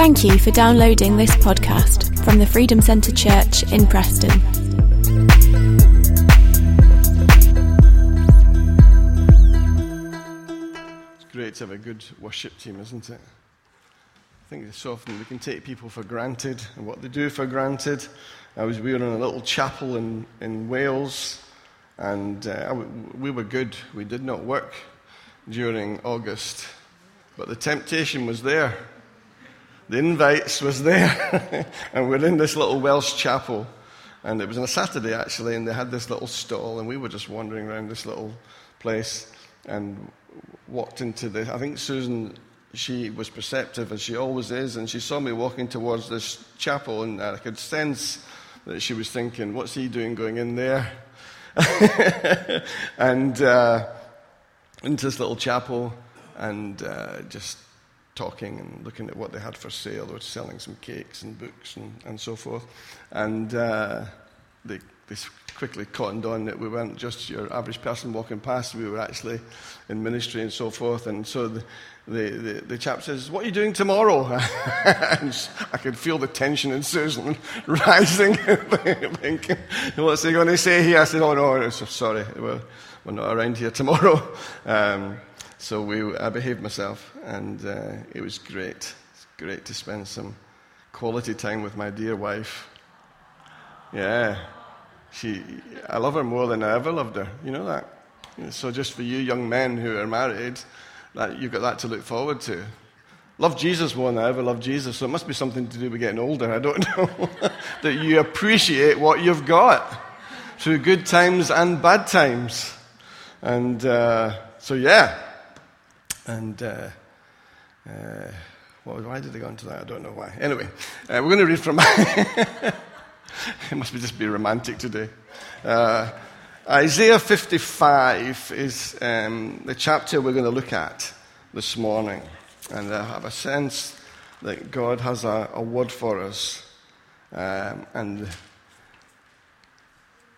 Thank you for downloading this podcast from the Freedom Centre Church in Preston. It's great to have a good worship team, isn't it? I think so often we can take people for granted and what they do for granted. I was, we were in a little chapel in, in Wales, and uh, we were good. We did not work during August, but the temptation was there the invites was there, and we're in this little Welsh chapel. And it was on a Saturday, actually, and they had this little stall, and we were just wandering around this little place and walked into the. I think Susan, she was perceptive, as she always is, and she saw me walking towards this chapel, and I could sense that she was thinking, What's he doing going in there? and uh, into this little chapel, and uh, just talking and looking at what they had for sale. They were selling some cakes and books and, and so forth. And uh, they, they quickly cottoned on that we weren't just your average person walking past, we were actually in ministry and so forth. And so the, the, the, the chap says, What are you doing tomorrow? and I could feel the tension in Susan rising, thinking, What's he going to say here? I said, Oh, no, sorry, we're, we're not around here tomorrow. Um, so we, I behaved myself, and uh, it was great. It's great to spend some quality time with my dear wife. Yeah, she, I love her more than I ever loved her. You know that? So just for you young men who are married, that you've got that to look forward to. Love Jesus more than I ever loved Jesus, so it must be something to do with getting older. I don't know. that you appreciate what you've got through good times and bad times. And uh, so, yeah, and uh, uh, well, why did they go into that? I don't know why. Anyway, uh, we're going to read from. it must be just be romantic today. Uh, Isaiah 55 is um, the chapter we're going to look at this morning. And I have a sense that God has a, a word for us. Um, and in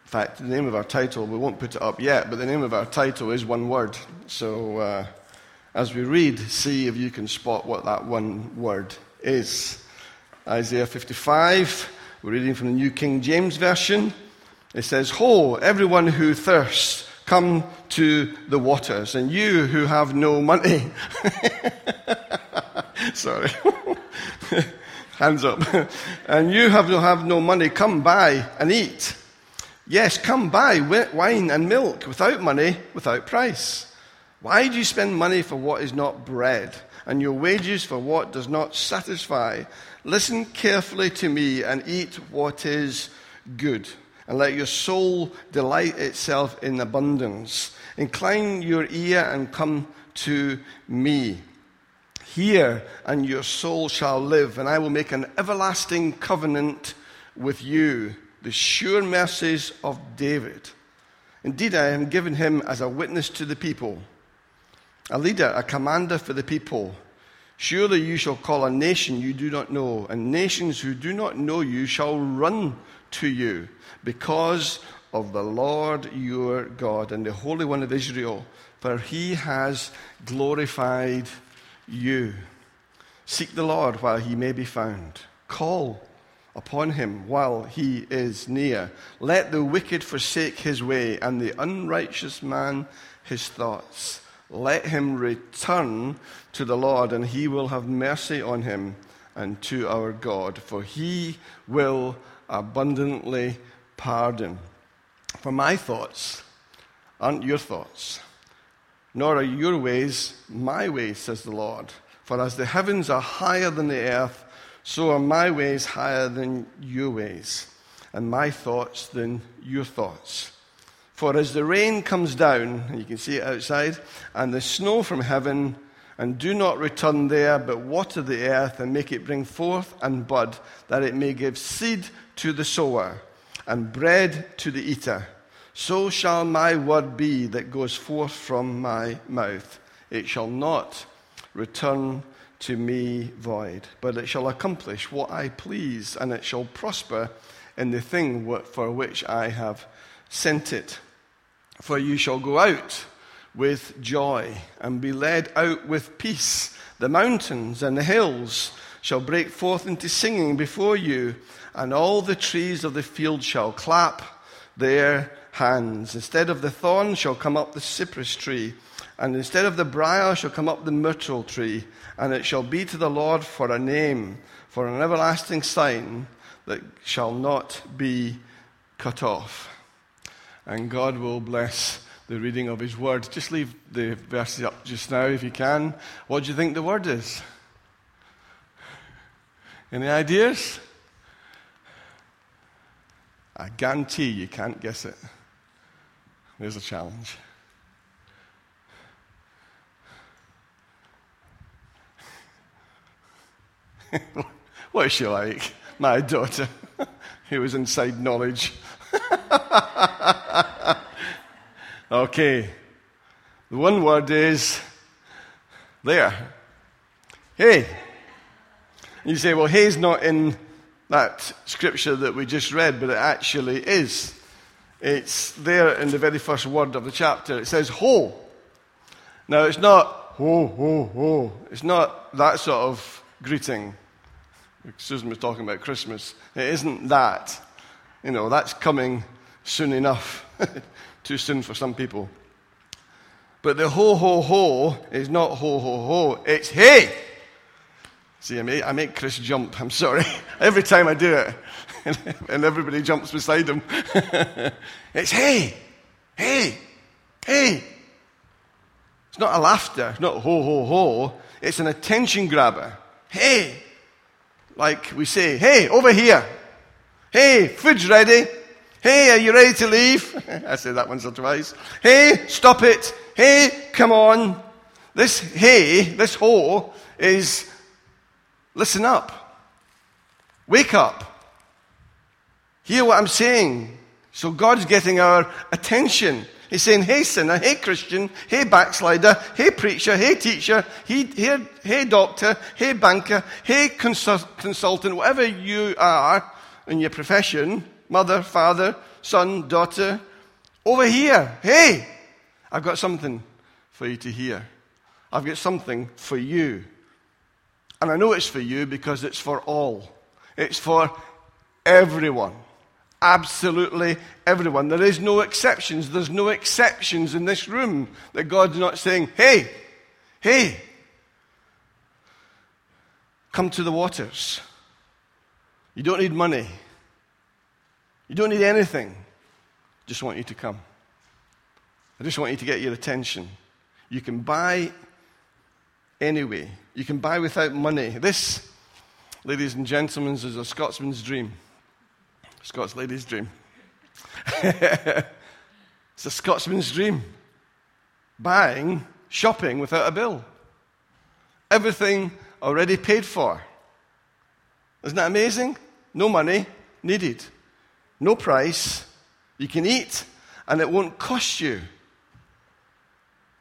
fact, the name of our title, we won't put it up yet, but the name of our title is one word. So uh, as we read, see if you can spot what that one word is. Isaiah 55, we're reading from the New King James Version. It says, Ho, everyone who thirsts, come to the waters, and you who have no money. Sorry. Hands up. and you have, have no money, come buy and eat. Yes, come buy wine and milk without money, without price. Why do you spend money for what is not bread, and your wages for what does not satisfy? Listen carefully to me and eat what is good, and let your soul delight itself in abundance. Incline your ear and come to me. Hear, and your soul shall live, and I will make an everlasting covenant with you, the sure mercies of David. Indeed, I am given him as a witness to the people a leader, a commander for the people. Surely you shall call a nation you do not know, and nations who do not know you shall run to you because of the Lord your God and the Holy One of Israel, for he has glorified you. Seek the Lord while he may be found. Call upon him while he is near. Let the wicked forsake his way, and the unrighteous man his thoughts. Let him return to the Lord, and he will have mercy on him and to our God, for he will abundantly pardon. For my thoughts aren't your thoughts, nor are your ways my ways, says the Lord. For as the heavens are higher than the earth, so are my ways higher than your ways, and my thoughts than your thoughts. For as the rain comes down, and you can see it outside, and the snow from heaven, and do not return there, but water the earth and make it bring forth and bud, that it may give seed to the sower and bread to the eater, so shall my word be that goes forth from my mouth. It shall not return to me void, but it shall accomplish what I please, and it shall prosper in the thing for which I have sent it. For you shall go out with joy and be led out with peace. The mountains and the hills shall break forth into singing before you, and all the trees of the field shall clap their hands. Instead of the thorn shall come up the cypress tree, and instead of the briar shall come up the myrtle tree, and it shall be to the Lord for a name, for an everlasting sign that shall not be cut off. And God will bless the reading of His word. Just leave the verses up just now if you can. What do you think the word is? Any ideas? I guarantee you can't guess it. There's a challenge. what is she like? My daughter, who was inside knowledge. okay. The one word is there. Hey. You say, well, hey's not in that scripture that we just read, but it actually is. It's there in the very first word of the chapter. It says ho. Now, it's not ho, ho, ho. It's not that sort of greeting. Susan was talking about Christmas. It isn't that. You know, that's coming soon enough. Too soon for some people. But the ho, ho, ho is not ho, ho, ho. It's hey. See, I make, Chris jump. I'm sorry. Every time I do it, and everybody jumps beside him. it's hey, hey, hey. It's not a laughter, it's not ho, ho, ho. It's an attention grabber. Hey. Like we say, hey, over here. Hey, food's ready. Hey, are you ready to leave? I say that once or twice. Hey, stop it. Hey, come on. This hey, this ho is Listen up. Wake up. Hear what I'm saying. So God's getting our attention. He's saying, hey sinner, hey Christian, hey backslider, hey preacher, hey teacher, hey, hey, hey doctor, hey banker, hey consult- consultant, whatever you are in your profession, mother, father, son, daughter, over here, hey, I've got something for you to hear. I've got something for you. And I know it's for you because it's for all. It's for everyone. Absolutely everyone. There is no exceptions. There's no exceptions in this room that God's not saying, hey, hey, come to the waters. You don't need money. You don't need anything. I Just want you to come. I just want you to get your attention. You can buy anyway. You can buy without money. This, ladies and gentlemen, is a Scotsman's dream. Scots lady's dream. it's a Scotsman's dream. Buying, shopping without a bill. Everything already paid for. Isn't that amazing? No money needed. No price. You can eat and it won't cost you.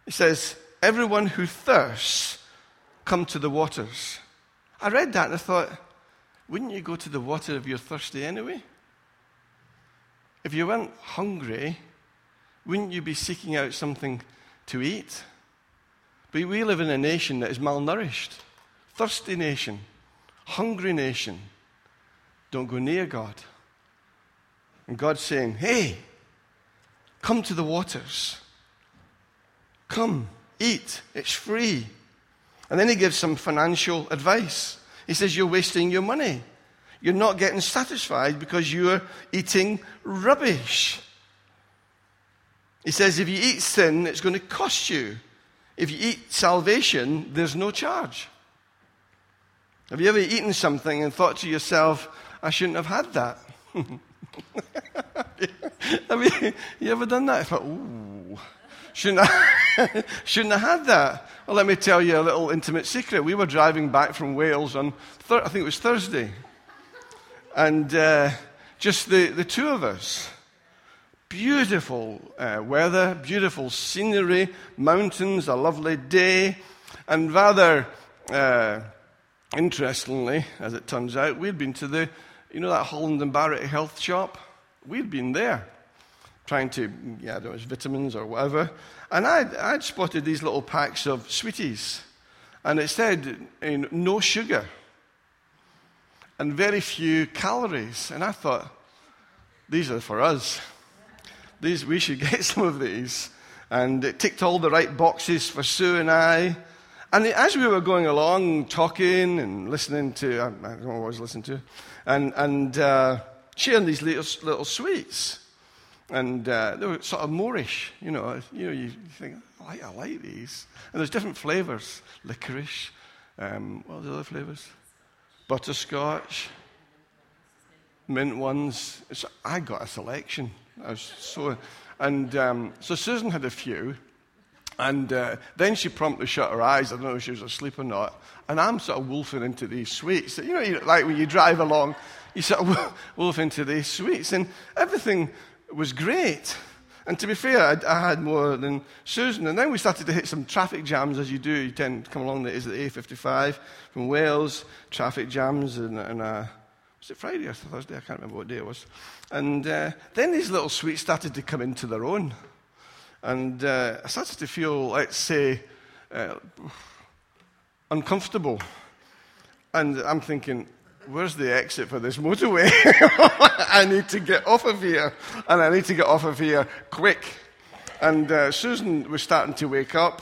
He says, Everyone who thirsts come to the waters. I read that and I thought, wouldn't you go to the water if you're thirsty anyway? If you weren't hungry, wouldn't you be seeking out something to eat? But we live in a nation that is malnourished, thirsty nation, hungry nation. Don't go near God. And God's saying, hey, come to the waters. Come, eat, it's free. And then he gives some financial advice. He says, You're wasting your money. You're not getting satisfied because you're eating rubbish. He says, If you eat sin, it's going to cost you. If you eat salvation, there's no charge. Have you ever eaten something and thought to yourself, I shouldn't have had that? have you, you ever done that? I thought, ooh, shouldn't I, shouldn't have had that. Well, let me tell you a little intimate secret. We were driving back from Wales on, thir- I think it was Thursday, and uh, just the, the two of us. Beautiful uh, weather, beautiful scenery, mountains, a lovely day, and rather uh, interestingly, as it turns out, we'd been to the, you know, that Holland and Barrett health shop? We'd been there trying to, yeah, there was vitamins or whatever. And I'd, I'd spotted these little packs of sweeties. And it said, you know, no sugar. and very few calories. And I thought, these are for us. These, we should get some of these. And it ticked all the right boxes for Sue and I. And as we were going along, talking and listening to, I don't know what I was listening to, and, and uh, sharing these little, little sweets. And uh, they were sort of moreish, you know. You know, you think, I like, I like these. And there's different flavors licorice, um, what are the other flavors? Butterscotch, mint ones. So I got a selection. I was so, and um, so Susan had a few. And uh, then she promptly shut her eyes. I don't know if she was asleep or not. And I'm sort of wolfing into these sweets. You know, like when you drive along, you sort of wolf into these sweets. And everything was great. And to be fair, I, I, had more than Susan. And then we started to hit some traffic jams, as you do. You tend to come along the, is it A55 from Wales, traffic jams, and, and uh, was it Friday or Thursday? I can't remember what day it was. And uh, then these little sweets started to come into their own. And uh, I started to feel, let's say, uh, uncomfortable. And I'm thinking, where's the exit for this motorway? I need to get off of here, and I need to get off of here quick. And uh, Susan was starting to wake up,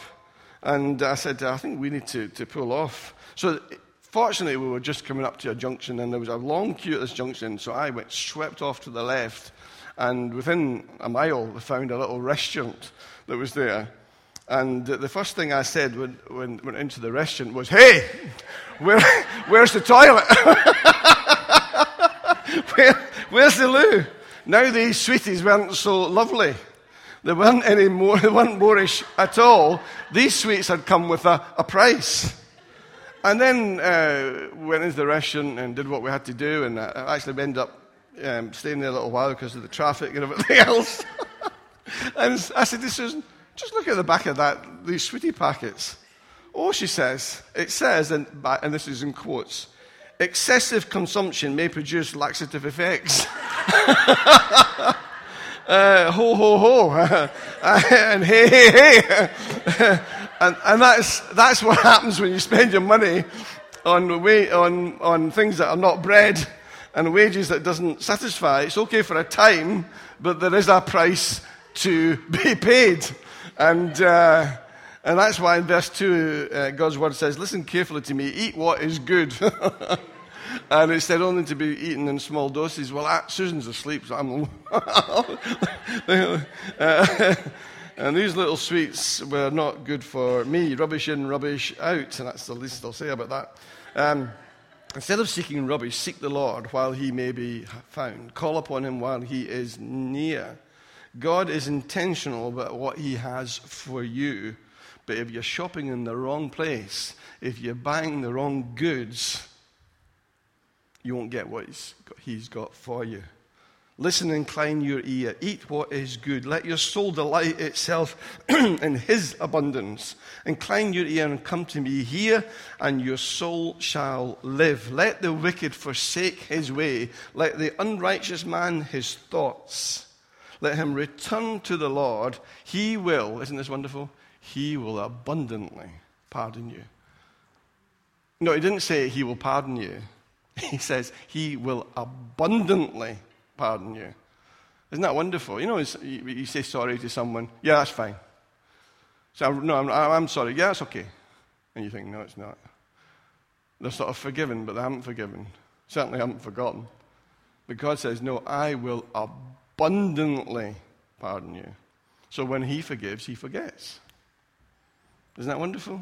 and I said, I think we need to, to pull off. So, fortunately, we were just coming up to a junction, and there was a long queue at this junction, so I went swept off to the left, and within a mile, we found a little restaurant that was there. And the first thing I said when, when went into the restaurant was, Hey, where, where's the toilet? where, where's the loo? Now these sweeties weren't so lovely. They weren't any more, they weren't moreish at all. These sweets had come with a, a price. And then uh, went into the restaurant and did what we had to do, and I actually ended up um, staying there a little while because of the traffic and everything else. and I said to Susan, just look at the back of that, these sweetie packets. Oh, she says, it says, and, and this is in quotes, excessive consumption may produce laxative effects. uh, ho, ho, ho. and hey, hey, hey. and, and that's, that's what happens when you spend your money on, on, on things that are not bread and wages that doesn't satisfy. It's okay for a time, but there is a price to be paid. And, uh, and that's why in verse 2, uh, God's word says, Listen carefully to me, eat what is good. and it said only to be eaten in small doses. Well, Susan's asleep, so I'm. uh, and these little sweets were not good for me. Rubbish in, rubbish out. And that's the least I'll say about that. Um, instead of seeking rubbish, seek the Lord while he may be found. Call upon him while he is near. God is intentional about what He has for you. But if you're shopping in the wrong place, if you're buying the wrong goods, you won't get what he's got, for you. Listen, incline your ear. Eat what is good. Let your soul delight itself in His abundance. Incline your ear and come to me. Hear, and your soul shall live. Let the wicked forsake his way. Let the unrighteous man his thoughts. Let him return to the Lord. He will, isn't this wonderful? He will abundantly pardon you. No, he didn't say he will pardon you. He says he will abundantly pardon you. Isn't that wonderful? You know, you say sorry to someone, yeah, that's fine. So, no, I'm, I'm sorry, yeah, it's okay. And you think, no, it's not. They're sort of forgiven, but they haven't forgiven. Certainly haven't forgotten. But God says, no, I will abundantly pardon you. So when he forgives, he forgets. Isn't that wonderful?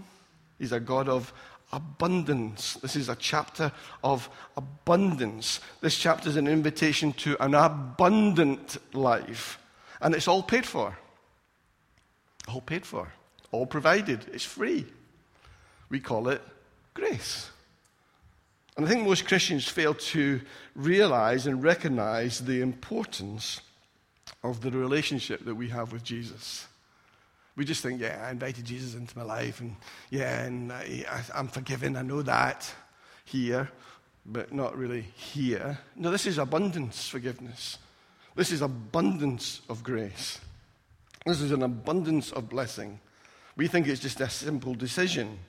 He's a God of abundance. This is a chapter of abundance. This chapter is an invitation to an abundant life. And it's all paid for. All paid for. All provided. It's free. We call it grace. And I think most Christians fail to realize and recognize the importance of the relationship that we have with Jesus. We just think, yeah, I invited Jesus into my life, and yeah, and I, am forgiven, I know that here, but not really here. No, this is abundance forgiveness. This is abundance of grace. This is an abundance of blessing. We think it's just a simple decision.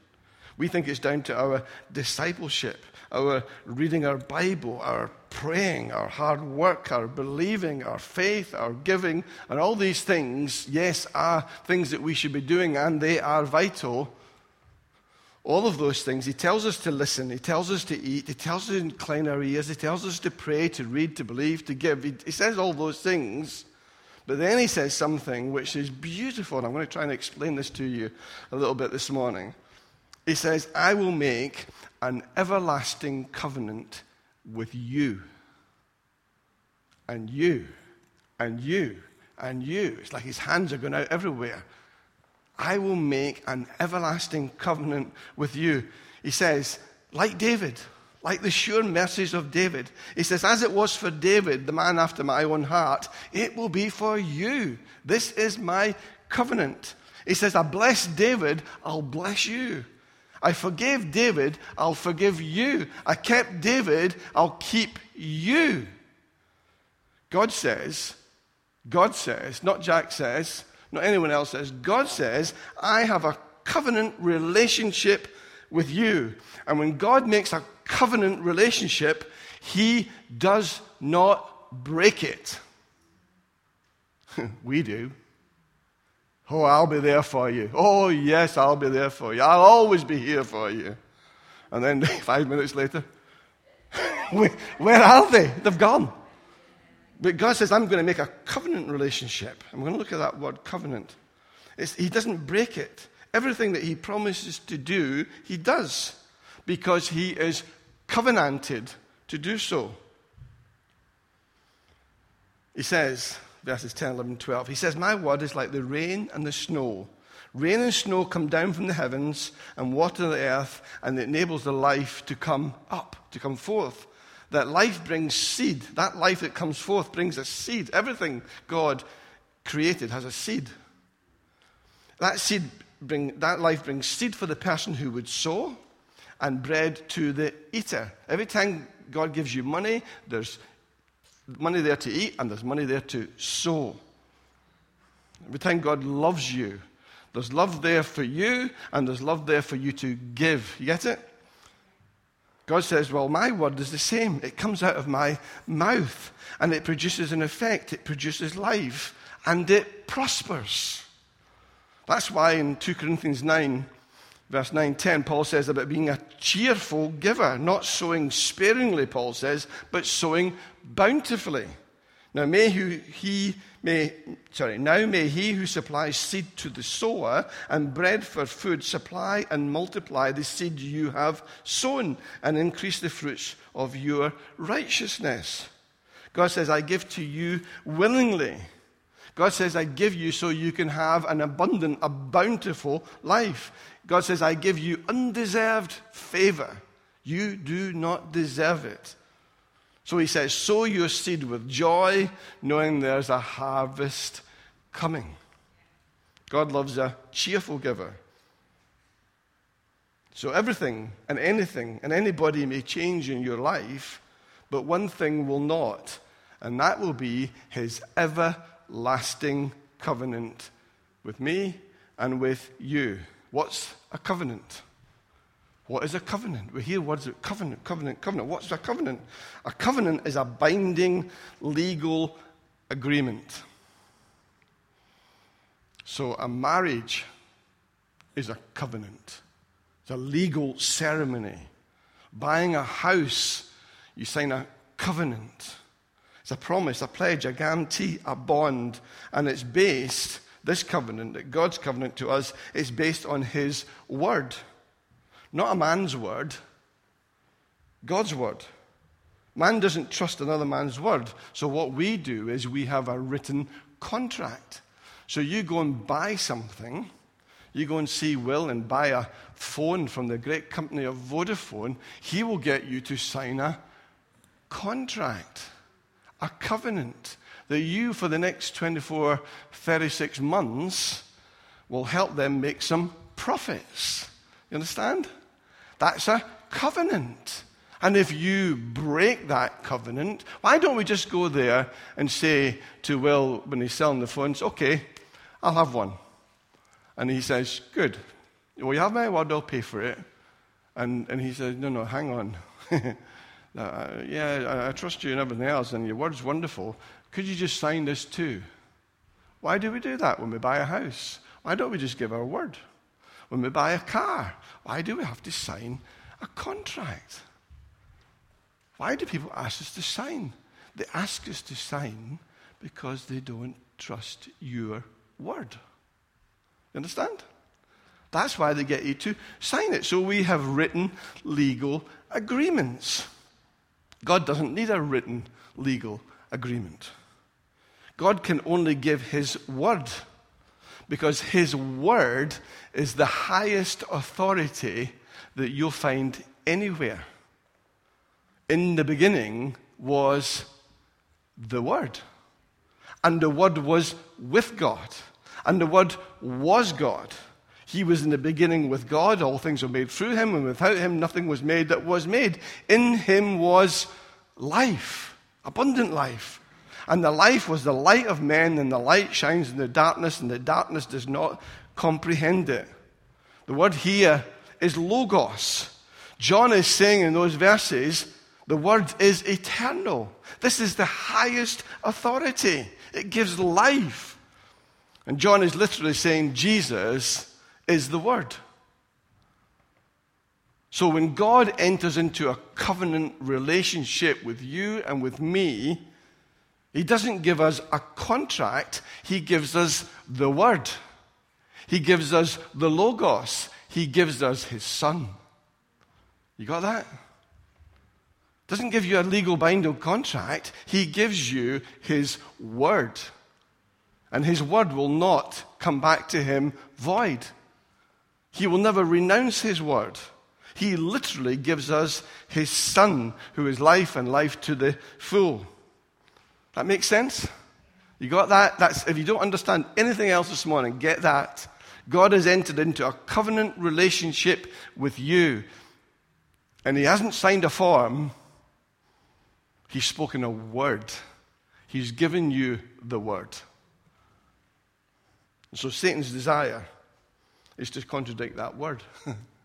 We think it's down to our discipleship, our reading our Bible, our praying, our hard work, our believing, our faith, our giving, and all these things, yes, are things that we should be doing, and they are vital. All of those things, he tells us to listen, he tells us to eat, he tells us to incline our ears, he tells us to pray, to read, to believe, to give. He, he says all those things. But then he says something which is beautiful, and I'm going to try and explain this to you a little bit this morning. He says, I will make an everlasting covenant with you, and you, and you, and you. It's like his hands are going out everywhere. I will make an everlasting covenant with you. He says, like David, like the sure mercies of David. He says, As it was for David, the man after my own heart, it will be for you. This is my covenant. He says, I bless David, I'll bless you. I forgave David, I'll forgive you. I kept David, I'll keep you. God says, God says, not Jack says, not anyone else says, God says, I have a covenant relationship with you. And when God makes a covenant relationship, he does not break it. we do. Oh, I'll be there for you. Oh, yes, I'll be there for you. I'll always be here for you. And then five minutes later, where are they? They've gone. But God says, I'm going to make a covenant relationship. I'm going to look at that word covenant. It's, he doesn't break it. Everything that he promises to do, he does because he is covenanted to do so. He says, verses 10, 11, 12. He says, My word is like the rain and the snow. Rain and snow come down from the heavens and water the earth, and it enables the life to come up, to come forth. That life brings seed. That life that comes forth brings a seed. Everything God created has a seed. That seed bring, that life brings seed for the person who would sow and bread to the eater. Every time God gives you money, there's money there to eat and there's money there to sow. Every time God loves you, there's love there for you and there's love there for you to give. You get it? God says, Well, my word is the same. It comes out of my mouth and it produces an effect, it produces life, and it prospers. That's why in 2 Corinthians 9, Verse 9 10, Paul says about being a cheerful giver, not sowing sparingly, Paul says, but sowing bountifully. Now may he may sorry, now may he who supplies seed to the sower and bread for food supply and multiply the seed you have sown and increase the fruits of your righteousness. God says, I give to you willingly. God says, I give you so you can have an abundant, a bountiful life. God says, I give you undeserved favor. You do not deserve it. So he says, sow your seed with joy, knowing there's a harvest coming. God loves a cheerful giver. So everything and anything and anybody may change in your life, but one thing will not, and that will be his everlasting covenant with me and with you. What's a covenant? What is a covenant? We hear words of covenant, covenant, covenant. What's a covenant? A covenant is a binding legal agreement. So a marriage is a covenant, it's a legal ceremony. Buying a house, you sign a covenant. It's a promise, a pledge, a guarantee, a bond, and it's based this covenant, God's covenant to us, is based on His word. Not a man's word, God's word. Man doesn't trust another man's word. So what we do is we have a written contract. So you go and buy something. You go and see Will and buy a phone from the great company of Vodafone. He will get you to sign a contract, a covenant that you, for the next 24, 36 months, will help them make some profits. You understand? That's a covenant. And if you break that covenant, why don't we just go there and say to Will when he's selling the phones, okay, I'll have one. And he says, good. Well, you have my word, I'll pay for it. And, and he says, No, no, hang on. uh, yeah, I, I trust you and everything else, and your word's wonderful. Could you just sign this too? Why do we do that when we buy a house? Why don't we just give our word? When we buy a car, why do we have to sign a contract? Why do people ask us to sign? They ask us to sign because they don't trust your word. You understand? That's why they get you to sign it. So we have written legal agreements. God doesn't need a written legal agreement. God can only give His word because His word is the highest authority that you'll find anywhere. In the beginning was the Word, and the Word was with God, and the Word was God. He was in the beginning with God. All things were made through him, and without him, nothing was made that was made. In him was life, abundant life. And the life was the light of men, and the light shines in the darkness, and the darkness does not comprehend it. The word here is logos. John is saying in those verses, the word is eternal. This is the highest authority. It gives life. And John is literally saying Jesus is the Word. So when God enters into a covenant relationship with you and with me, He doesn't give us a contract, He gives us the Word. He gives us the Logos. He gives us His Son. You got that? Doesn't give you a legal binding contract, He gives you His Word. And His Word will not come back to Him void. He will never renounce his word. He literally gives us his son, who is life and life to the full. That makes sense? You got that? That's, if you don't understand anything else this morning, get that. God has entered into a covenant relationship with you. And he hasn't signed a form, he's spoken a word. He's given you the word. So Satan's desire is to contradict that word.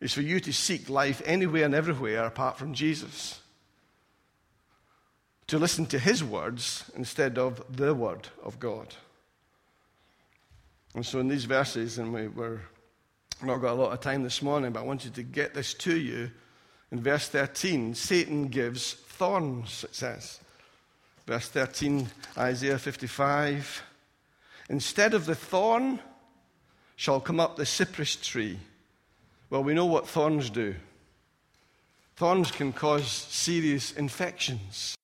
it's for you to seek life anywhere and everywhere apart from Jesus. To listen to his words instead of the word of God. And so in these verses, and we, we're not got a lot of time this morning, but I wanted to get this to you. In verse 13, Satan gives thorns, it says. Verse 13, Isaiah 55. Instead of the thorn shall come up the cypress tree. Well, we know what thorns do. Thorns can cause serious infections.